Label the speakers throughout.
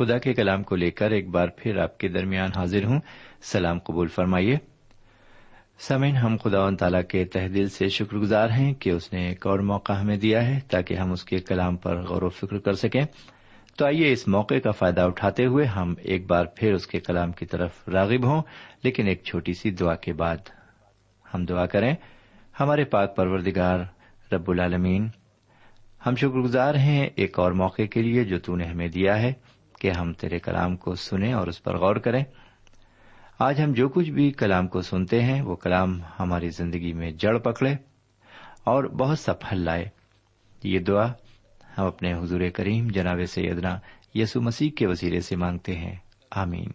Speaker 1: خدا کے کلام کو لے کر ایک بار پھر آپ کے درمیان حاضر ہوں۔ سلام قبول فرمائیے۔ سمین ہم خدا و تعالیٰ کے تحدیل سے شکر گزار ہیں کہ اس نے ایک اور موقع ہمیں دیا ہے تاکہ ہم اس
Speaker 2: کے کلام پر غور و فکر کر سکیں۔ تو آئیے اس موقع کا فائدہ اٹھاتے ہوئے ہم ایک بار پھر اس کے کلام کی طرف راغب ہوں، لیکن ایک چھوٹی سی دعا کے بعد۔ ہم دعا کریں، ہمارے پاک پروردگار رب العالمین، ہم شکر گزار ہیں ایک اور موقع کے لیے جو تو نے ہمیں دیا ہے۔ کہ ہم تیرے کلام کو سنیں اور اس پر غور کریں۔ آج ہم جو کچھ بھی کلام کو سنتے ہیں، وہ کلام ہماری زندگی میں جڑ پکڑے اور بہت سا پھل لائے۔ یہ دعا ہم اپنے حضور کریم جناب سیدنا یسو مسیح کے وسیلے سے مانگتے ہیں۔ آمین۔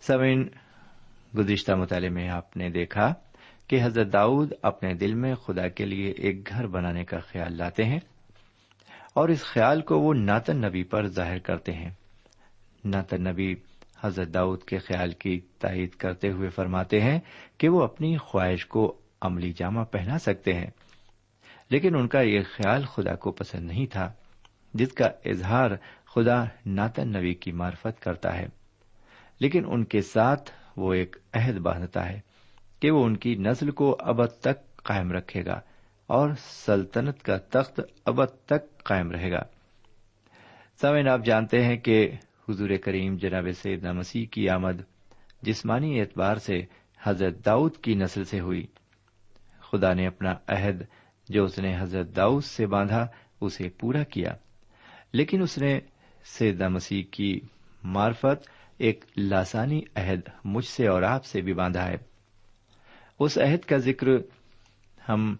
Speaker 2: سمین گزشتہ مطالعے میں آپ نے دیکھا کہ حضرت داؤد اپنے دل میں خدا کے لیے ایک گھر بنانے کا خیال لاتے ہیں۔ اور اس خیال کو وہ ناتن نبی پر ظاہر کرتے ہیں۔ ناتن نبی حضرت داؤد کے خیال کی تائید کرتے ہوئے فرماتے ہیں کہ وہ اپنی خواہش کو عملی جامہ پہنا سکتے ہیں۔ لیکن ان کا یہ خیال خدا کو پسند نہیں تھا، جس کا اظہار خدا ناتن نبی کی معرفت کرتا ہے۔ لیکن ان کے ساتھ وہ ایک عہد باندھتا ہے کہ وہ ان کی نسل کو ابد تک قائم رکھے گا۔ اور سلطنت کا تخت ابد تک قائم رہے گا۔ سامعین، آپ جانتے ہیں کہ حضور کریم جناب سیدنا مسیح کی آمد جسمانی اعتبار سے حضرت داؤد کی نسل سے ہوئی۔ خدا نے اپنا عہد جو اس نے حضرت داؤد سے باندھا، اسے پورا کیا۔ لیکن اس نے سیدنا مسیح کی معرفت ایک لاسانی عہد مجھ سے اور آپ سے بھی باندھا ہے۔ اس عہد کا ذکر ہم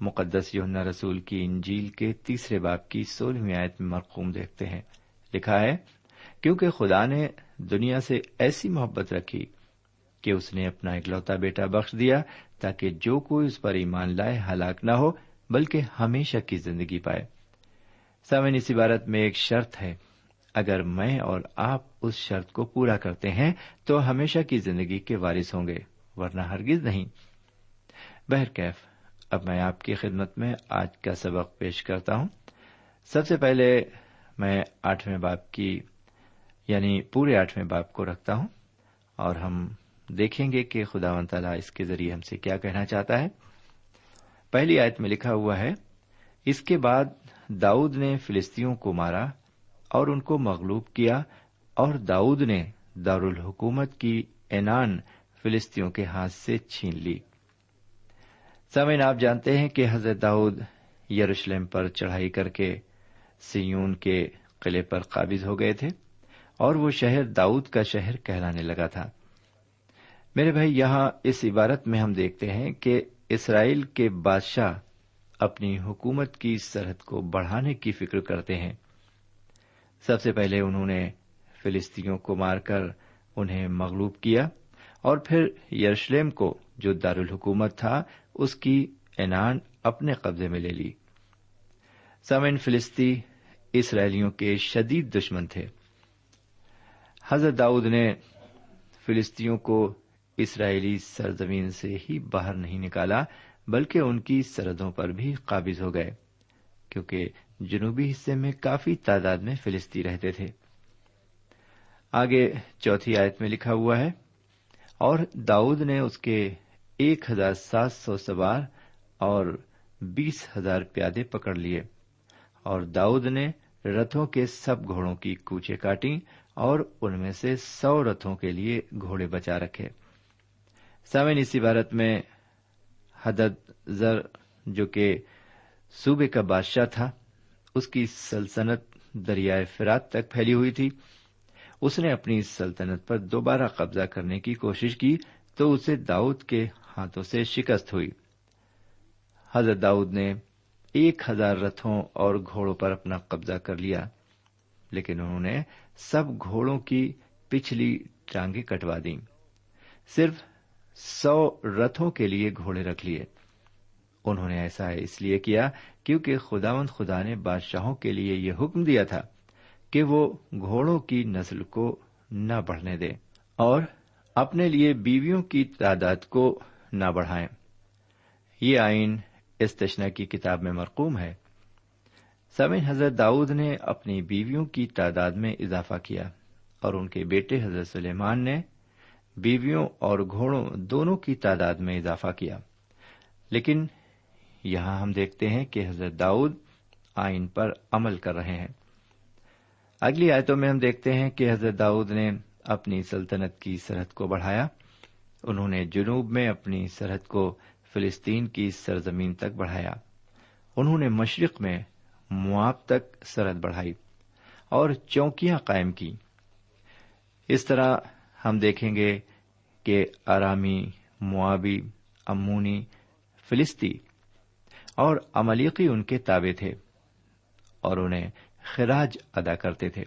Speaker 2: مقدس یونا رسول کی انجیل کے تیسرے باپ کی سولہویں آیت میں مرقوم دیکھتے ہیں۔ لکھا ہے، کیونکہ خدا نے دنیا سے ایسی محبت رکھی کہ اس نے اپنا اکلوتا بیٹا بخش دیا تاکہ جو کوئی اس پر ایمان لائے ہلاک نہ ہو، بلکہ ہمیشہ کی زندگی پائے۔ سامعین، اس عبارت میں ایک شرط ہے۔ اگر میں اور آپ اس شرط کو پورا کرتے ہیں، تو ہمیشہ کی زندگی کے وارث ہوں گے، ورنہ ہرگز نہیں۔ بہرکیف اب میں آپ کی خدمت میں آج کا سبق پیش کرتا ہوں۔ سب سے پہلے میں آٹھویں باپ کی یعنی پورے آٹھویں باپ کو رکھتا ہوں اور ہم دیکھیں گے کہ خدا و تعالیٰ اس کے ذریعے ہم سے کیا کہنا چاہتا ہے۔ پہلی آیت میں لکھا ہوا ہے، اس کے بعد داؤد نے فلسطینوں کو مارا اور ان کو مغلوب کیا اور داؤد نے دارالحکومت کی اینان فلسطینوں کے ہاتھ سے چھین لی۔ سمعین آپ جانتے ہیں کہ حضرت داؤد یروشلم پر چڑھائی کر کے سیون کے قلعے پر قابض ہو گئے تھے اور وہ شہر داؤد کا شہر کہلانے لگا تھا۔ میرے بھائی، یہاں اس عبارت میں ہم دیکھتے ہیں کہ اسرائیل کے بادشاہ اپنی حکومت کی سرحد کو بڑھانے کی فکر کرتے ہیں۔ سب سے پہلے انہوں نے فلسطینیوں کو مار کر انہیں مغلوب کیا اور پھر یروشلم کو، جو دارالحکومت تھا اس کی اینان اپنے قبضے میں لے لی۔ سمن فلسطی اسرائیلیوں کے شدید دشمن تھے۔ حضرت داؤد نے فلسطینوں کو اسرائیلی سرزمین سے ہی باہر نہیں نکالا، بلکہ ان کی سرحدوں پر بھی قابض ہو گئے، کیونکہ جنوبی حصے میں کافی تعداد میں فلسطی رہتے تھے۔ آگے چوتھی آیت میں لکھا ہوا ہے، اور داؤد نے اس کے ایک ہزار سات سو سوار اور بیس ہزار پیادے پکڑ لیے اور داؤد نے رتھوں کے سب گھوڑوں کی کوچے کاٹی اور ان میں سے سو رتھوں کے لیے گھوڑے بچا رکھے۔ سامعین اس عبارت میں حدد زر جو کہ صوبے کا بادشاہ تھا، اس کی سلطنت دریائے فرات تک پھیلی ہوئی تھی۔ اس نے اپنی سلطنت پر دوبارہ قبضہ کرنے کی کوشش کی تو اسے داؤد کے ہاتھوں سے شکست ہوئی۔ حضرت داؤد نے ایک ہزار رتھوں اور گھوڑوں پر اپنا قبضہ کر لیا، لیکن انہوں نے سب گھوڑوں کی پچھلی ٹانگیں کٹوا دی صرف سو رتھوں کے لیے گھوڑے رکھ لیے۔ انہوں نے ایسا اس لیے کیا کیونکہ خداون خدا نے بادشاہوں کے لیے یہ حکم دیا تھا کہ وہ گھوڑوں کی نسل کو نہ بڑھنے دے اور اپنے لیے بیویوں کی تعداد کو نہ بڑھائیں۔ یہ آئین استشنا کی کتاب میں مرقوم ہے۔ سمن حضرت داؤد نے اپنی بیویوں کی تعداد میں اضافہ کیا اور ان کے بیٹے حضرت سلیمان نے بیویوں اور گھوڑوں دونوں کی تعداد میں اضافہ کیا۔ لیکن یہاں ہم دیکھتے ہیں کہ حضرت داؤد آئین پر عمل کر رہے ہیں۔ اگلی آیتوں میں ہم دیکھتے ہیں کہ حضرت داؤد نے اپنی سلطنت کی سرحد کو بڑھایا۔ انہوں نے جنوب میں اپنی سرحد کو فلسطین کی سرزمین تک بڑھایا۔ انہوں نے مشرق میں مواب تک سرحد بڑھائی اور چوکیاں قائم کی۔ اس طرح ہم دیکھیں گے کہ آرامی موابی، امونی، فلسطی اور املیقی ان کے تابع تھے اور انہیں خراج ادا کرتے تھے۔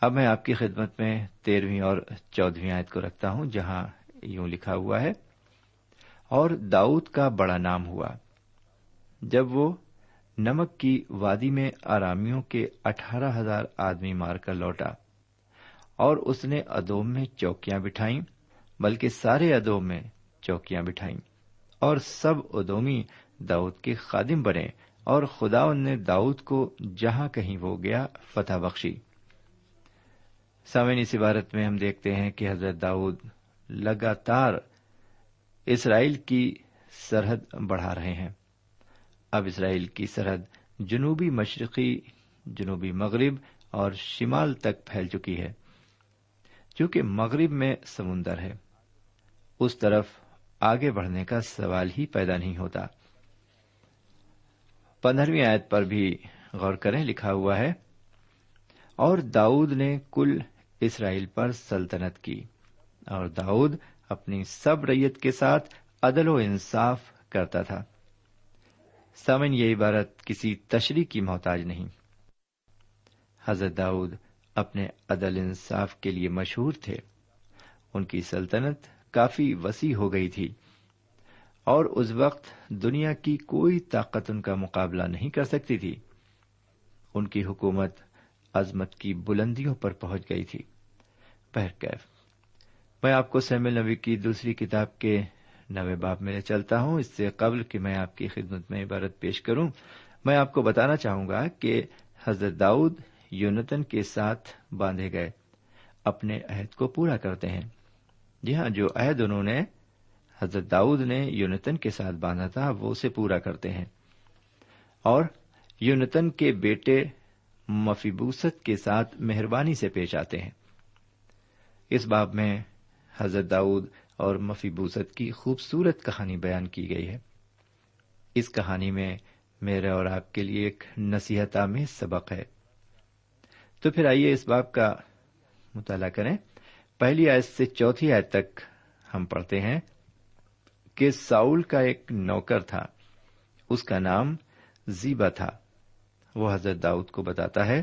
Speaker 2: اب میں آپ کی خدمت میں تیرہویں اور چودہویں آیت کو رکھتا ہوں، جہاں یوں لکھا ہوا ہے، اور داؤد کا بڑا نام ہوا، جب وہ نمک کی وادی میں آرامیوں کے اٹھارہ ہزار آدمی مار کر لوٹا، اور اس نے ادوم میں چوکیاں بٹھائیں، بلکہ سارے ادوم میں چوکیاں بٹھائیں، اور سب ادومی داؤد کے خادم بنے، اور خدا نے داؤد کو جہاں کہیں وہ گیا فتح بخشی۔ سامعین، اس عبارت میں ہم دیکھتے ہیں کہ حضرت داؤد لگاتار اسرائیل کی سرحد بڑھا رہے ہیں۔ اب اسرائیل کی سرحد جنوبی مشرقی، جنوبی مغرب اور شمال تک پھیل چکی ہے، چونکہ مغرب میں سمندر ہے۔ اس طرف آگے بڑھنے کا سوال ہی پیدا نہیں ہوتا۔ پندرہویں آیت پر بھی غور کریں، لکھا ہوا ہے، اور داؤد نے کل اسرائیل پر سلطنت کی۔ اور داؤد اپنی سب ریت کے ساتھ عدل و انصاف کرتا تھا۔ سمن یہ عبارت کسی تشریح کی محتاج نہیں۔ حضرت داؤد اپنے عدل انصاف کے لیے مشہور تھے۔ ان کی سلطنت کافی وسیع ہو گئی تھی۔ اور اس وقت دنیا کی کوئی طاقت ان کا مقابلہ نہیں کر سکتی تھی۔ ان کی حکومت عظمت کی بلندیوں پر پہنچ گئی تھی۔ بہرکیف۔ میں آپ کو سیمل نبی کی دوسری کتاب کے نوے باپ میں چلتا ہوں۔ اس سے قبل کہ میں آپ کی خدمت میں عبارت پیش کروں، میں آپ کو بتانا چاہوں گا کہ حضرت داؤد یونتن کے ساتھ باندھے گئے، اپنے عہد کو پورا کرتے ہیں۔ جی ہاں جو عہد انہوں نے حضرت داؤد نے یونتن کے ساتھ باندھا تھا، وہ اسے پورا کرتے ہیں۔ اور یونتن کے بیٹے مفیبوست کے ساتھ مہربانی سے پیش آتے ہیں۔ اس باب میں حضرت داؤد اور مفیبوست کی خوبصورت کہانی بیان کی گئی ہے۔ اس کہانی میں میرے اور آپ کے لیے ایک نصیحت آمیز سبق ہے۔ تو پھر آئیے اس باب کا مطالعہ کریں۔ پہلی آیت سے چوتھی آیت تک ہم پڑھتے ہیں کہ ساؤل کا ایک نوکر تھا۔ اس کا نام زیبا تھا۔ وہ حضرت داؤد کو بتاتا ہے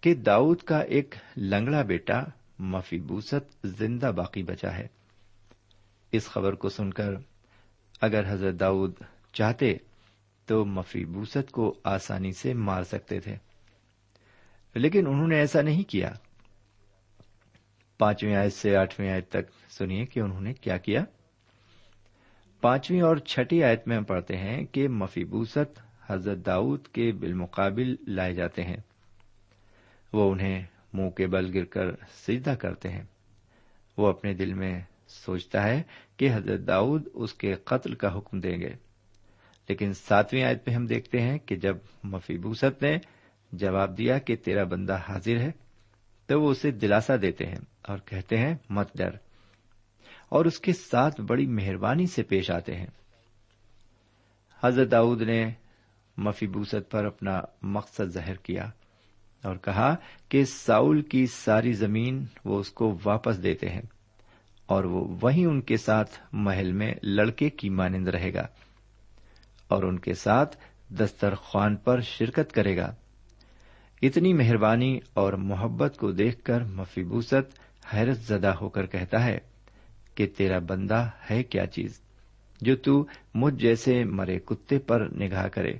Speaker 2: کہ داؤد کا ایک لنگڑا بیٹا مفی بوست زندہ باقی بچا ہے۔ اس خبر کو سن کر اگر حضرت داؤد چاہتے تو مفی بوست کو آسانی سے مار سکتے تھے۔ لیکن انہوں نے ایسا نہیں کیا۔ پانچویں آیت سے آٹھویں آیت تک سنیے کہ انہوں نے کیا کیا۔ پانچویں اور چھٹی آیت میں ہم پڑھتے ہیں کہ مفیبوست حضرت داؤد کے بالمقابل لائے جاتے ہیں۔ وہ انہیں منہ کے بل گر کر سجدہ کرتے ہیں۔ وہ اپنے دل میں سوچتا ہے کہ حضرت داؤد اس کے قتل کا حکم دیں گے۔ لیکن ساتویں آیت میں ہم دیکھتے ہیں کہ جب مفیبوست نے جواب دیا کہ تیرا بندہ حاضر ہے، تو وہ اسے دلاسا دیتے ہیں اور کہتے ہیں، مت ڈر۔ اور اس کے ساتھ بڑی مہربانی سے پیش آتے ہیں۔ حضرت داؤد نے مفی بوست پر اپنا مقصد ظاہر کیا۔ اور کہا کہ ساؤل کی ساری زمین وہ اس کو واپس دیتے ہیں اور وہ وہیں ان کے ساتھ محل میں لڑکے کی مانند رہے گا اور ان کے ساتھ دسترخوان پر شرکت کرے گا۔ اتنی مہربانی اور محبت کو دیکھ کر مفیبوست حیرت زدہ ہو کر کہتا ہے کہ تیرا بندہ ہے کیا چیز جو تو مجھ جیسے مرے کتے پر نگاہ کرے۔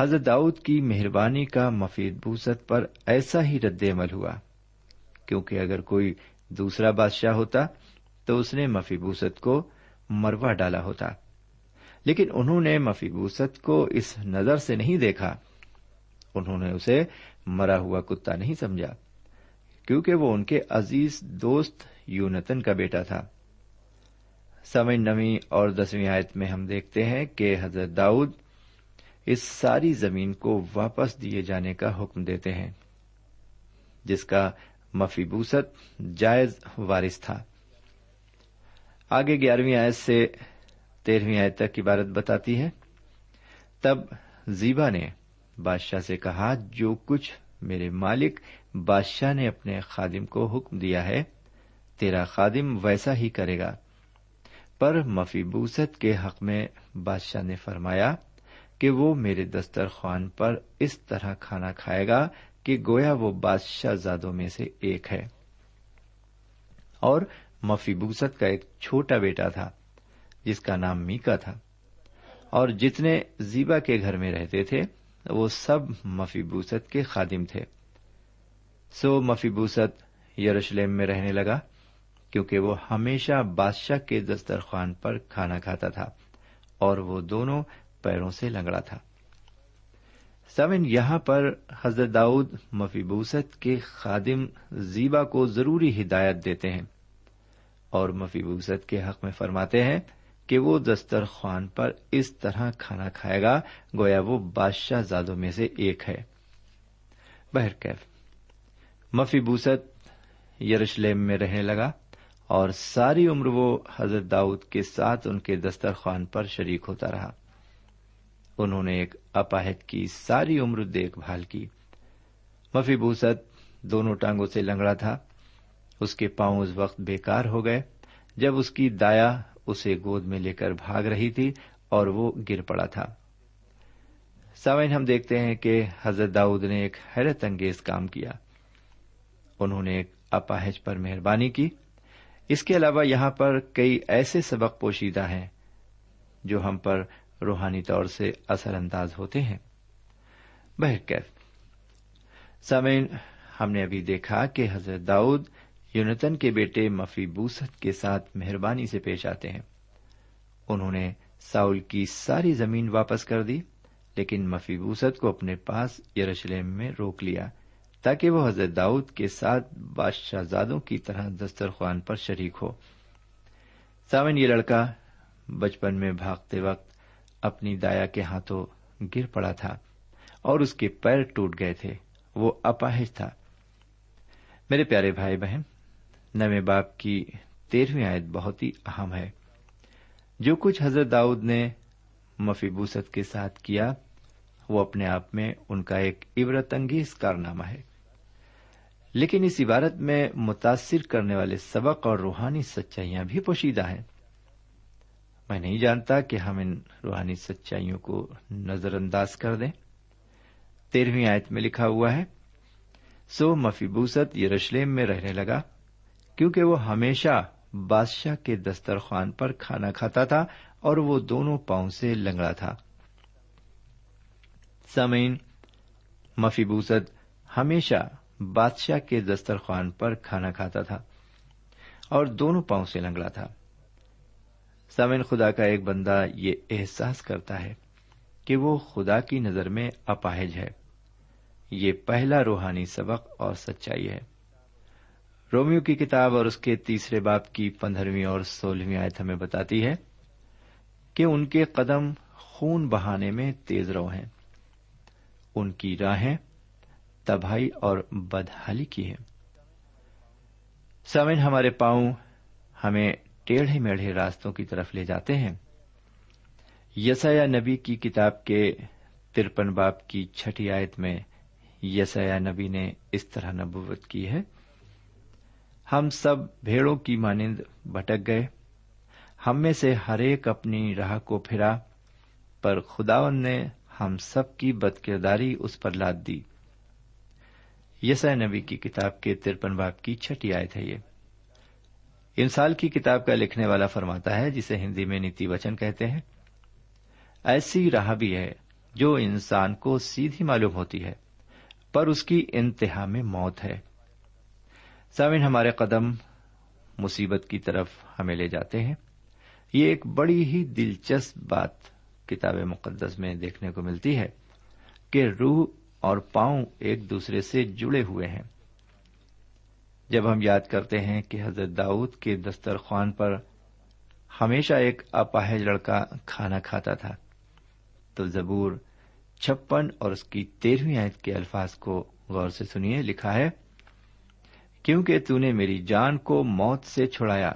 Speaker 2: حضرت داؤد کی مہربانی کا مفید بوست پر ایسا ہی رد عمل ہوا۔ کیونکہ اگر کوئی دوسرا بادشاہ ہوتا تو اس نے مفیبوست کو مروا ڈالا ہوتا۔ لیکن انہوں نے مفیبوست کو اس نظر سے نہیں دیکھا۔ انہوں نے اسے مرا ہوا کتا نہیں سمجھا، کیونکہ وہ ان کے عزیز دوست یونتن کا بیٹا تھا۔ سمے نویں اور دسویں آیت میں ہم دیکھتے ہیں کہ حضرت داؤد اس ساری زمین کو واپس دیے جانے کا حکم دیتے ہیں، جس کا مفیبوست جائز وارث تھا۔ آگے گیارہویں آیت سے تیرہویں آیت تک عبارت بتاتی ہے، تب زیبا نے بادشاہ سے کہا، جو کچھ میرے مالک بادشاہ نے اپنے خادم کو حکم دیا ہے، تیرا خادم ویسا ہی کرے گا۔ پر مفیبوست کے حق میں بادشاہ نے فرمایا کہ وہ میرے دسترخوان پر اس طرح کھانا کھائے گا کہ گویا وہ بادشاہ زادوں میں سے ایک ہے۔ اور مفیبوست کا ایک چھوٹا بیٹا تھا، جس کا نام میکا تھا۔ اور جتنے زیبا کے گھر میں رہتے تھے، وہ سب مفیبوست کے خادم تھے۔ سو مفیبوست یروشلم میں رہنے لگا، کیونکہ وہ ہمیشہ بادشاہ کے دسترخوان پر کھانا کھاتا تھا۔ اور وہ دونوں پیروں سے لنگڑا تھا۔ سمن یہاں پر حضرت داؤد مفیبوست کے خادم زیبا کو ضروری ہدایت دیتے ہیں اور مفیبوست کے حق میں فرماتے ہیں کہ وہ دسترخوان پر اس طرح کھانا کھائے گا، گویا وہ بادشاہ زادوں میں سے ایک ہے۔ بہرکیف مفیبوست یروشلم میں رہنے لگا اور ساری عمر وہ حضرت داؤد کے ساتھ ان کے دسترخوان پر شریک ہوتا رہا۔ انہوں نے ایک اپاہد کی ساری عمر دیکھ بھال کی۔ مفیبوست دونوں ٹانگوں سے لنگڑا تھا۔ اس کے پاؤں اس وقت بیکار ہو گئے جب اس کی دایا اسے گود میں لے کر بھاگ رہی تھی اور وہ گر پڑا تھا۔ سامعین، ہم دیکھتے ہیں کہ حضرت داؤد نے ایک حیرت انگیز کام کیا۔ انہوں نے ایک اپاہج پر مہربانی کی۔ اس کے علاوہ یہاں پر کئی ایسے سبق پوشیدہ ہیں جو ہم پر روحانی طور سے اثر انداز ہوتے ہیں۔ بہرکیف سامعین، ہم نے ابھی دیکھا کہ حضرت داؤد یونتن کے بیٹے مفی بوست کے ساتھ مہربانی سے پیش آتے ہیں۔ انہوں نے ساؤل کی ساری زمین واپس کر دی، لیکن مفی بوست کو اپنے پاس یروشلم میں روک لیا تاکہ وہ حضرت داؤد کے ساتھ بادشاہ زادوں کی طرح دسترخوان پر شریک ہو۔ ساون یہ لڑکا بچپن میں بھاگتے وقت اپنی دایا کے ہاتھوں گر پڑا تھا اور اس کے پیر ٹوٹ گئے تھے۔ وہ اپاہج تھا۔ میرے پیارے بھائی بہن، نویں باپ کی تیرہویں آیت بہت ہی اہم ہے۔ جو کچھ حضرت داؤد نے مفیبوست کے ساتھ کیا، وہ اپنے آپ میں ان کا ایک عبرت انگیز کارنامہ ہے۔ لیکن اس عبارت میں متاثر کرنے والے سبق اور روحانی سچائیاں بھی پوشیدہ ہیں۔ میں نہیں جانتا کہ ہم ان روحانی سچائیوں کو نظر انداز کر دیں۔ تیرہویں آیت میں لکھا ہوا ہے، سو مفیبوست یروشلم میں رہنے لگا، کیونکہ وہ ہمیشہ بادشاہ کے دسترخوان پر کھانا کھاتا تھا اور وہ دونوں پاؤں سے لنگڑا تھا۔ سمین مفیبوست ہمیشہ بادشاہ کے دسترخوان پر کھانا کھاتا تھا اور دونوں پاؤں سے لنگڑا تھا۔ سمین خدا کا ایک بندہ یہ احساس کرتا ہے کہ وہ خدا کی نظر میں اپاہج ہے۔ یہ پہلا روحانی سبق اور سچائی ہے۔ رومیو کی کتاب اور اس کے تیسرے باپ کی پندرہویں اور سولہویں آیت ہمیں بتاتی ہے کہ ان کے قدم خون بہانے میں تیز رو ہیں۔ ان کی راہیں تباہی اور بدحالی کی ہے سمن ہمارے پاؤں ہمیں ٹیڑھے میڑھے راستوں کی طرف لے جاتے ہیں۔ یسیا نبی کی کتاب کے ترپن باپ کی چھٹی آیت میں یسیا نبی نے اس طرح نبوت کی ہے۔ ہم سب بھیڑوں کی مانند بھٹک گئے۔ ہم میں سے ہر ایک اپنی راہ کو پھرا، پر خداون نے ہم سب کی بد کرداری اس پر لاد دی۔ یسا نبی کی کتاب کے ترپن باپ کی چھٹی آئے تھے یہ۔ انسال کی کتاب کا لکھنے والا فرماتا ہے جسے ہندی میں نیتی وچن کہتے ہیں۔ ایسی راہ بھی ہے جو انسان کو سیدھی معلوم ہوتی ہے، پر اس کی انتہا میں موت ہے۔ سامن ہمارے قدم مصیبت کی طرف ہمیں لے جاتے ہیں۔ یہ ایک بڑی ہی دلچسپ بات کتاب مقدس میں دیکھنے کو ملتی ہے کہ روح اور پاؤں ایک دوسرے سے جڑے ہوئے ہیں۔ جب ہم یاد کرتے ہیں کہ حضرت داؤد کے دسترخوان پر ہمیشہ ایک اپاہج لڑکا کھانا کھاتا تھا، تو زبور چھپن اور اس کی تیرہویں آیت کے الفاظ کو غور سے سنیے، لکھا ہے، کیونکہ تو نے میری جان کو موت سے چھڑایا،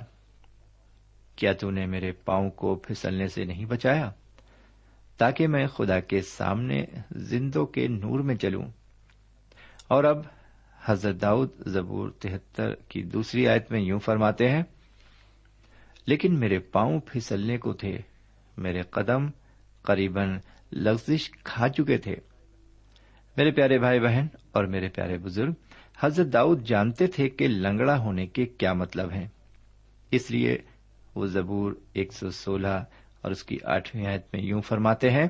Speaker 2: کیا تو نے میرے پاؤں کو پھسلنے سے نہیں بچایا، تاکہ میں خدا کے سامنے زندوں کے نور میں چلوں، اور اب حضرت داؤد زبور تہتر کی دوسری آیت میں یوں فرماتے ہیں، لیکن میرے پاؤں پھسلنے کو تھے، میرے قدم قریباً لغزش کھا چکے تھے۔ میرے پیارے بھائی بہن اور میرے پیارے بزرگ، حضرت داؤد جانتے تھے کہ لنگڑا ہونے کے کیا مطلب ہیں۔ اس لیے وہ زبور ایک سو سولہ اور اس کی آٹھویں آیت میں یوں فرماتے ہیں،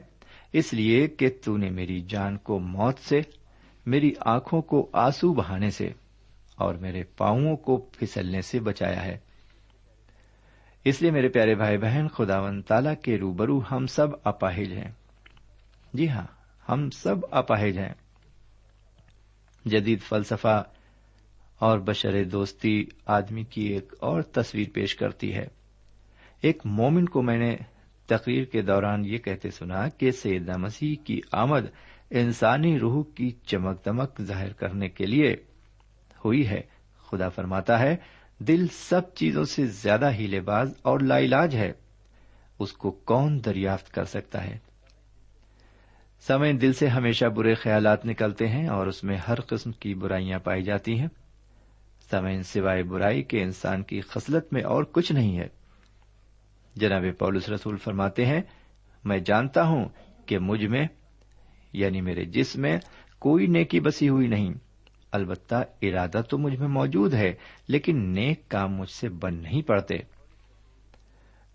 Speaker 2: اس لیے کہ تو نے میری جان کو موت سے میری آنکھوں کو آنسو بہانے سے اور میرے پاؤں کو پھسلنے سے بچایا ہے۔ اس لیے میرے پیارے بھائی بہن خدا و تعالی کے روبرو ہم سب اپاہج ہیں۔ جی ہاں ہم سب اپاہج ہیں۔ جدید فلسفہ اور بشر دوستی آدمی کی ایک اور تصویر پیش کرتی ہے۔ ایک مومن کو میں نے تقریر کے دوران یہ کہتے سنا کہ سیدہ مسیح کی آمد انسانی روح کی چمک دمک ظاہر کرنے کے لیے ہوئی ہے۔ خدا فرماتا ہے، دل سب چیزوں سے زیادہ ہیلے باز اور لا علاج ہے۔ اس کو کون دریافت کر سکتا ہے؟ سمے دل سے ہمیشہ برے خیالات نکلتے ہیں اور اس میں ہر قسم کی برائیاں پائی جاتی ہیں۔ سمے سوائے برائی کے انسان کی خصلت میں اور کچھ نہیں ہے۔ جناب پولس رسول فرماتے ہیں، میں جانتا ہوں کہ مجھ میں یعنی میرے جسم میں کوئی نیکی بسی ہوئی نہیں۔ البتہ ارادہ تو مجھ میں موجود ہے، لیکن نیک کام مجھ سے بن نہیں پڑتے۔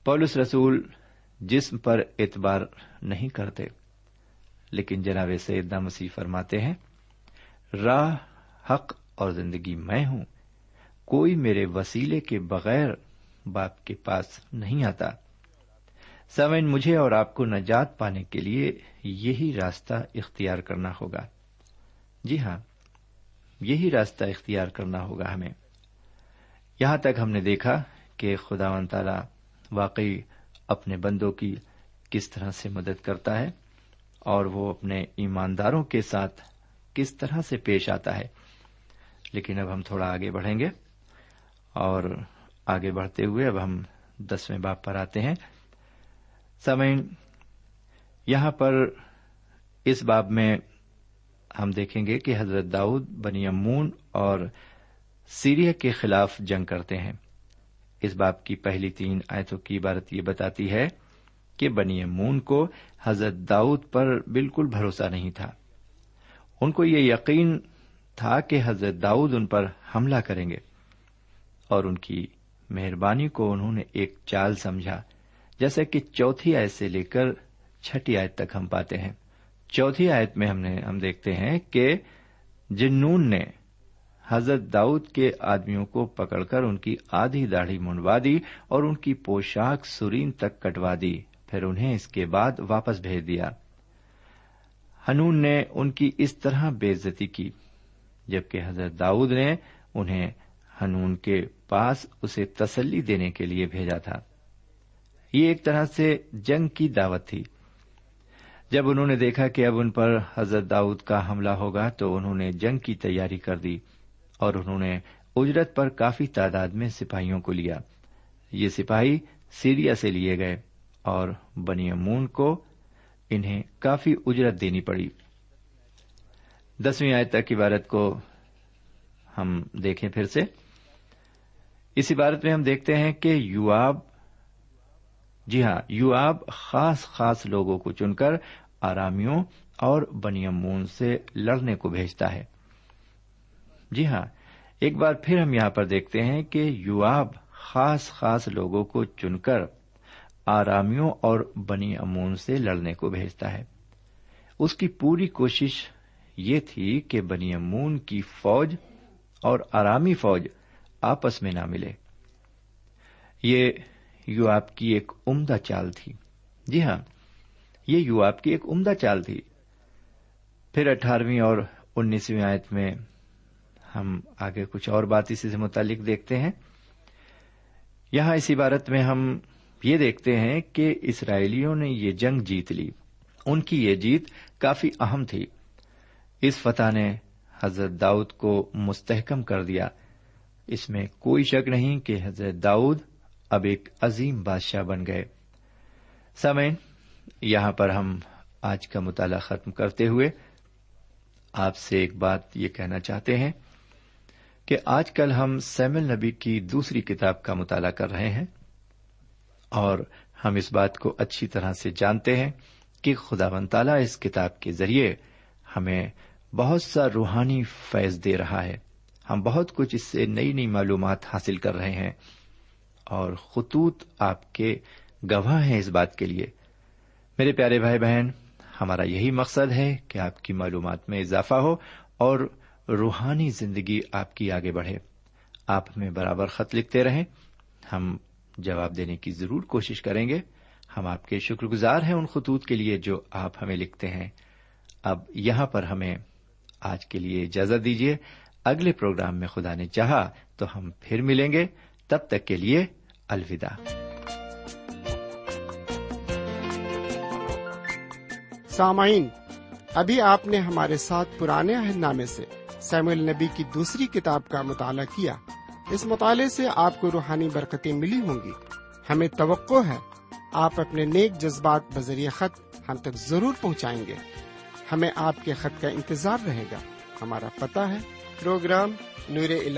Speaker 2: پولس رسول جسم پر اعتبار نہیں کرتے۔ لیکن جناب سیدنا مسیح فرماتے ہیں، راہ، حق اور زندگی میں ہوں۔ کوئی میرے وسیلے کے بغیر باپ کے پاس نہیں آتا۔ سمن مجھے اور آپ کو نجات پانے کے لیے یہی راستہ اختیار کرنا ہوگا۔ جی ہاں یہی راستہ اختیار کرنا ہوگا ہمیں۔ یہاں تک ہم نے دیکھا کہ خدا و تعالی واقعی اپنے بندوں کی کس طرح سے مدد کرتا ہے اور وہ اپنے ایمانداروں کے ساتھ کس طرح سے پیش آتا ہے۔ لیکن اب ہم تھوڑا آگے بڑھیں گے اور آگے بڑھتے ہوئے اب ہم دسویں باپ پر آتے ہیں۔ سمعین یہاں پر اس باب میں ہم دیکھیں گے کہ حضرت داؤد، بنی امون اور سیریا کے خلاف جنگ کرتے ہیں۔ اس باب کی پہلی تین آیتوں کی عبارت یہ بتاتی ہے کہ بنی امون کو حضرت داؤد پر بالکل بھروسہ نہیں تھا۔ ان کو یہ یقین تھا کہ حضرت داؤد ان پر حملہ کریں گے اور ان کی مہربانی کو انہوں نے ایک چال سمجھا۔ جیسا کہ چوتھی آیت سے لے کر چھٹی آیت تک ہم پاتے ہیں۔ چوتھی آیت میں ہم ہم دیکھتے ہیں کہ جنون نے حضرت داؤد کے آدمیوں کو پکڑ کر ان کی آدھی داڑھی منڈوا دی اور ان کی پوشاک سرین تک کٹوا دی، پھر انہیں اس کے بعد واپس بھیج دیا۔ ہنون نے ان کی اس طرح بے عزتی کی، جبکہ حضرت داؤد نے انہیں ہنون کے پاس اسے تسلی دینے کے لیے بھیجا تھا۔ یہ ایک طرح سے جنگ کی دعوت تھی۔ جب انہوں نے دیکھا کہ اب ان پر حضرت داؤد کا حملہ ہوگا تو انہوں نے جنگ کی تیاری کر دی اور انہوں نے اجرت پر کافی تعداد میں سپاہیوں کو لیا۔ یہ سپاہی سیریا سے لیے گئے اور بنی امون کو انہیں کافی اجرت دینی پڑی۔ دسویں آیت تک عبارت کو ہم دیکھیں پھر سے۔ اس عبارت میں ہم دیکھتے ہیں کہ یواب جی ہاں یواب خاص خاص لوگوں کو چن کر آرامیوں اور بنیامون سے لڑنے کو بھیجتا ہے۔ جی ہاں ایک بار پھر ہم یہاں پر دیکھتے ہیں کہ یواب خاص خاص لوگوں کو چن کر آرامیوں اور بنی امون سے لڑنے کو بھیجتا ہے۔ اس کی پوری کوشش یہ تھی کہ بنی امون کی فوج اور آرامی فوج آپس میں نہ ملے۔ یہ یو آپ کی ایک عمدہ چال تھی۔ جی ہاں یہ یو آپ کی ایک عمدہ چال تھی۔ پھر اٹھارہویں اور انیسویں آیت میں ہم آگے کچھ اور بات اسی سے متعلق دیکھتے ہیں۔ یہاں اس عبارت میں ہم یہ دیکھتے ہیں کہ اسرائیلیوں نے یہ جنگ جیت لی۔ ان کی یہ جیت کافی اہم تھی۔ اس فتح نے حضرت داؤد کو مستحکم کر دیا۔ اس میں کوئی شک نہیں کہ حضرت داؤد اب ایک عظیم بادشاہ بن گئے۔ سمین یہاں پر ہم آج کا مطالعہ ختم کرتے ہوئے آپ سے ایک بات یہ کہنا چاہتے ہیں کہ آج کل ہم سیمل نبی کی دوسری کتاب کا مطالعہ کر رہے ہیں اور ہم اس بات کو اچھی طرح سے جانتے ہیں کہ خدا و تعالیٰ اس کتاب کے ذریعے ہمیں بہت سا روحانی فیض دے رہا ہے۔ ہم بہت کچھ اس سے نئی نئی معلومات حاصل کر رہے ہیں۔ اور خطوط آپ کے گواہ ہیں اس بات کے لیے۔ میرے پیارے بھائی بہن، ہمارا یہی مقصد ہے کہ آپ کی معلومات میں اضافہ ہو اور روحانی زندگی آپ کی آگے بڑھے۔ آپ ہمیں برابر خط لکھتے رہیں۔ ہم جواب دینے کی ضرور کوشش کریں گے۔ ہم آپ کے شکر گزار ہیں ان خطوط کے لیے جو آپ ہمیں لکھتے ہیں۔ اب یہاں پر ہمیں آج کے لیے اجازت دیجیے اگلے پروگرام میں خدا نے چاہا تو ہم پھر ملیں گے۔ تب تک کے لیے الوداع.
Speaker 3: سامعین، ابھی آپ نے ہمارے ساتھ پرانے عہد نامے سے سیم النبی کی دوسری کتاب کا مطالعہ کیا۔ اس مطالعے سے آپ کو روحانی برکتیں ملی ہوں گی۔ ہمیں توقع ہے آپ اپنے نیک جذبات بذریعہ خط ہم تک ضرور پہنچائیں گے۔ ہمیں آپ کے خط کا انتظار رہے گا۔ ہمارا پتہ ہے، پروگرام نور ال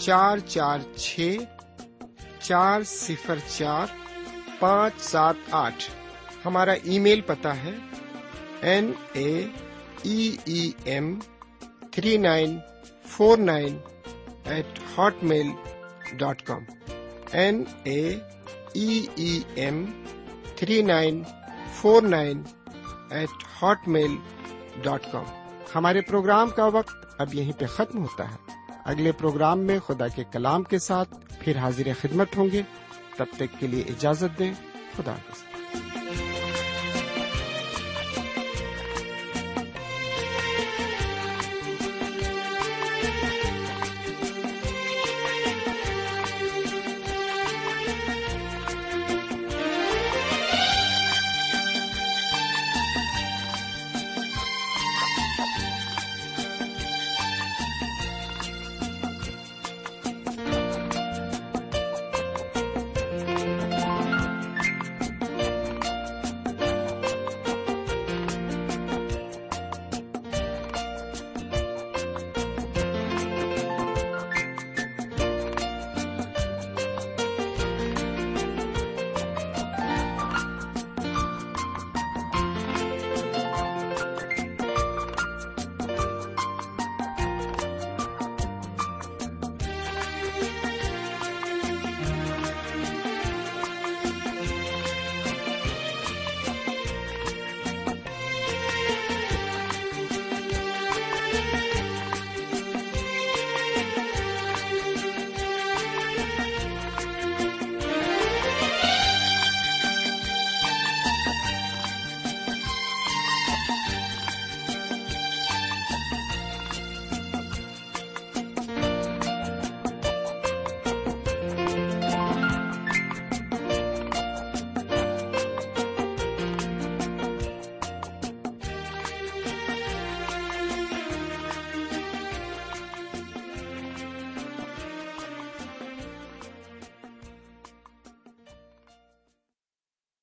Speaker 3: چار چار چھ، چار صفر چار، پانچ سات آٹھ۔ ہمارا ای میل پتا ہے N A E M three nine four nine eight hotmail dot com. N A E M three nine four nine eight hotmail dot com. ہمارے پروگرام کا وقت اب یہیں پہ ختم ہوتا ہے۔ اگلے پروگرام میں خدا کے کلام کے ساتھ پھر حاضر خدمت ہوں گے۔ تب تک کے لیے اجازت دیں۔ خدا حافظ۔